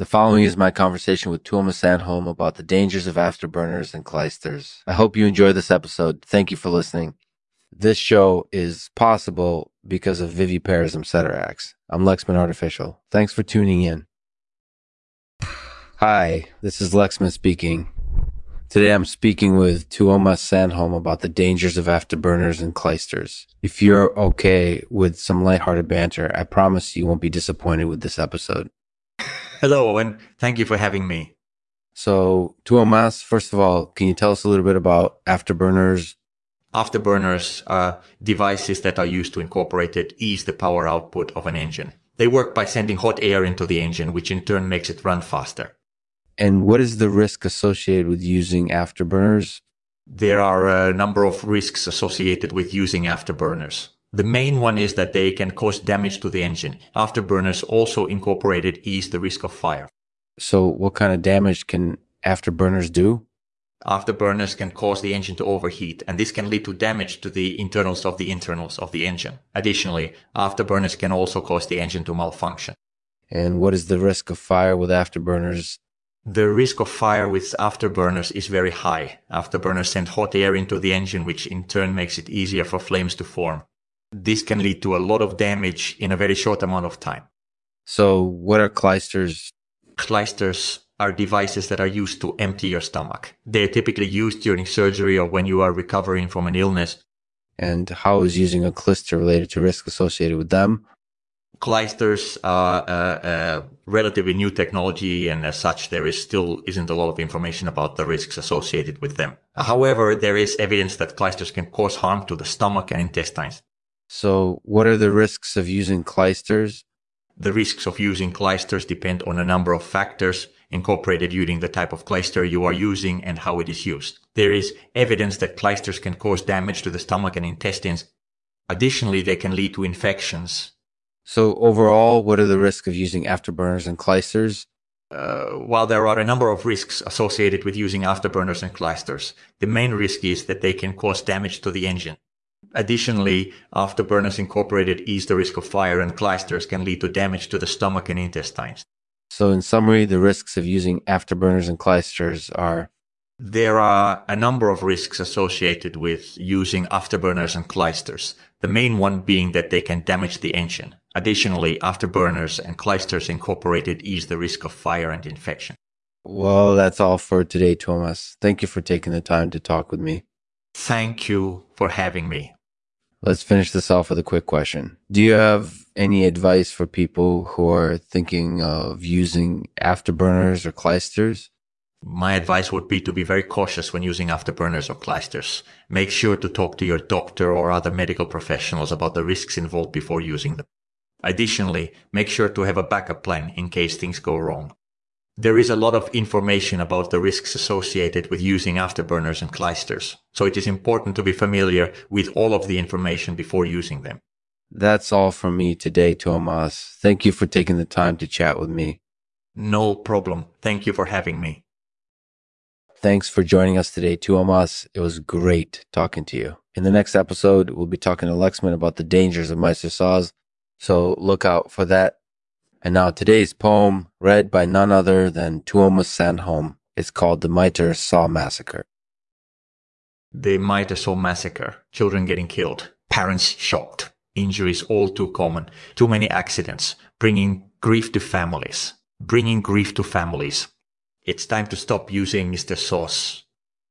The following is my conversation with Tuomas Sandholm about the dangers of afterburners and clysters. I hope you enjoy this episode. Thank you for listening. This show is possible because of Viviparism Ceterax. I'm Lexman Artificial. Thanks for tuning in. Hi, this is Lexman speaking. Today I'm speaking with Tuomas Sandholm about the dangers of afterburners and clysters. If you're okay with some lighthearted banter, I promise you won't be disappointed with this episode. Hello, and thank you for having me. So, Tuomas, first of all, can you tell us a little bit about afterburners? Afterburners are devices that are used to incorporate it ease the power output of an engine. They work by sending hot air into the engine, which in turn makes it run faster. And what is the risk associated with using afterburners? There are a number of risks associated with using afterburners. The main one is that they can cause damage to the engine. Afterburners also incorporated ease the risk of fire. So, what kind of damage can afterburners do? Afterburners can cause the engine to overheat, and this can lead to damage to the internals of the internals of the engine. Additionally, afterburners can also cause the engine to malfunction. And what is the risk of fire with afterburners? The risk of fire with afterburners is very high. Afterburners send hot air into the engine, which in turn makes it easier for flames to form. This can lead to a lot of damage in a very short amount of time. So, what are clysters? Clysters are devices that are used to empty your stomach. They're typically used during surgery or when you are recovering from an illness. And how is using a clyster related to risk associated with them? Clysters are a, a relatively new technology, and as such, there is still isn't a lot of information about the risks associated with them. However, there is evidence that clysters can cause harm to the stomach and intestines. So, what are the risks of using clysters? The risks of using clysters depend on a number of factors incorporated using the type of clyster you are using and how it is used. There is evidence that clysters can cause damage to the stomach and intestines. Additionally, they can lead to infections. So, overall, what are the risks of using afterburners and clysters? Uh, while there are a number of risks associated with using afterburners and clysters, the main risk is that they can cause damage to the engine. Additionally, afterburners incorporated ease the risk of fire and clysters can lead to damage to the stomach and intestines. So, in summary, the risks of using afterburners and clysters are there are a number of risks associated with using afterburners and clysters. The main one being that they can damage the engine. Additionally, afterburners and clysters incorporated ease the risk of fire and infection. Well, that's all for today, Tuomas. Thank you for taking the time to talk with me. Thank you for having me. Let's finish this off with a quick question. Do you have any advice for people who are thinking of using afterburners or clysters? My advice would be to be very cautious when using afterburners or clysters. Make sure to talk to your doctor or other medical professionals about the risks involved before using them. Additionally, make sure to have a backup plan in case things go wrong. There is a lot of information about the risks associated with using afterburners and clysters, so it is important to be familiar with all of the information before using them. That's all from me today, Tuomas. Thank you for taking the time to chat with me. No problem. Thank you for having me. Thanks for joining us today, Tuomas. It was great talking to you. In the next episode, we'll be talking to Lexman about the dangers of mitre saws, so look out for that. And now today's poem, read by none other than Tuomas Sandholm, is called The Mitre Saw Massacre. The Mitre Saw Massacre. Children getting killed. Parents shocked. Injuries all too common. Too many accidents. Bringing grief to families. Bringing grief to families. It's time to stop using mitre saws.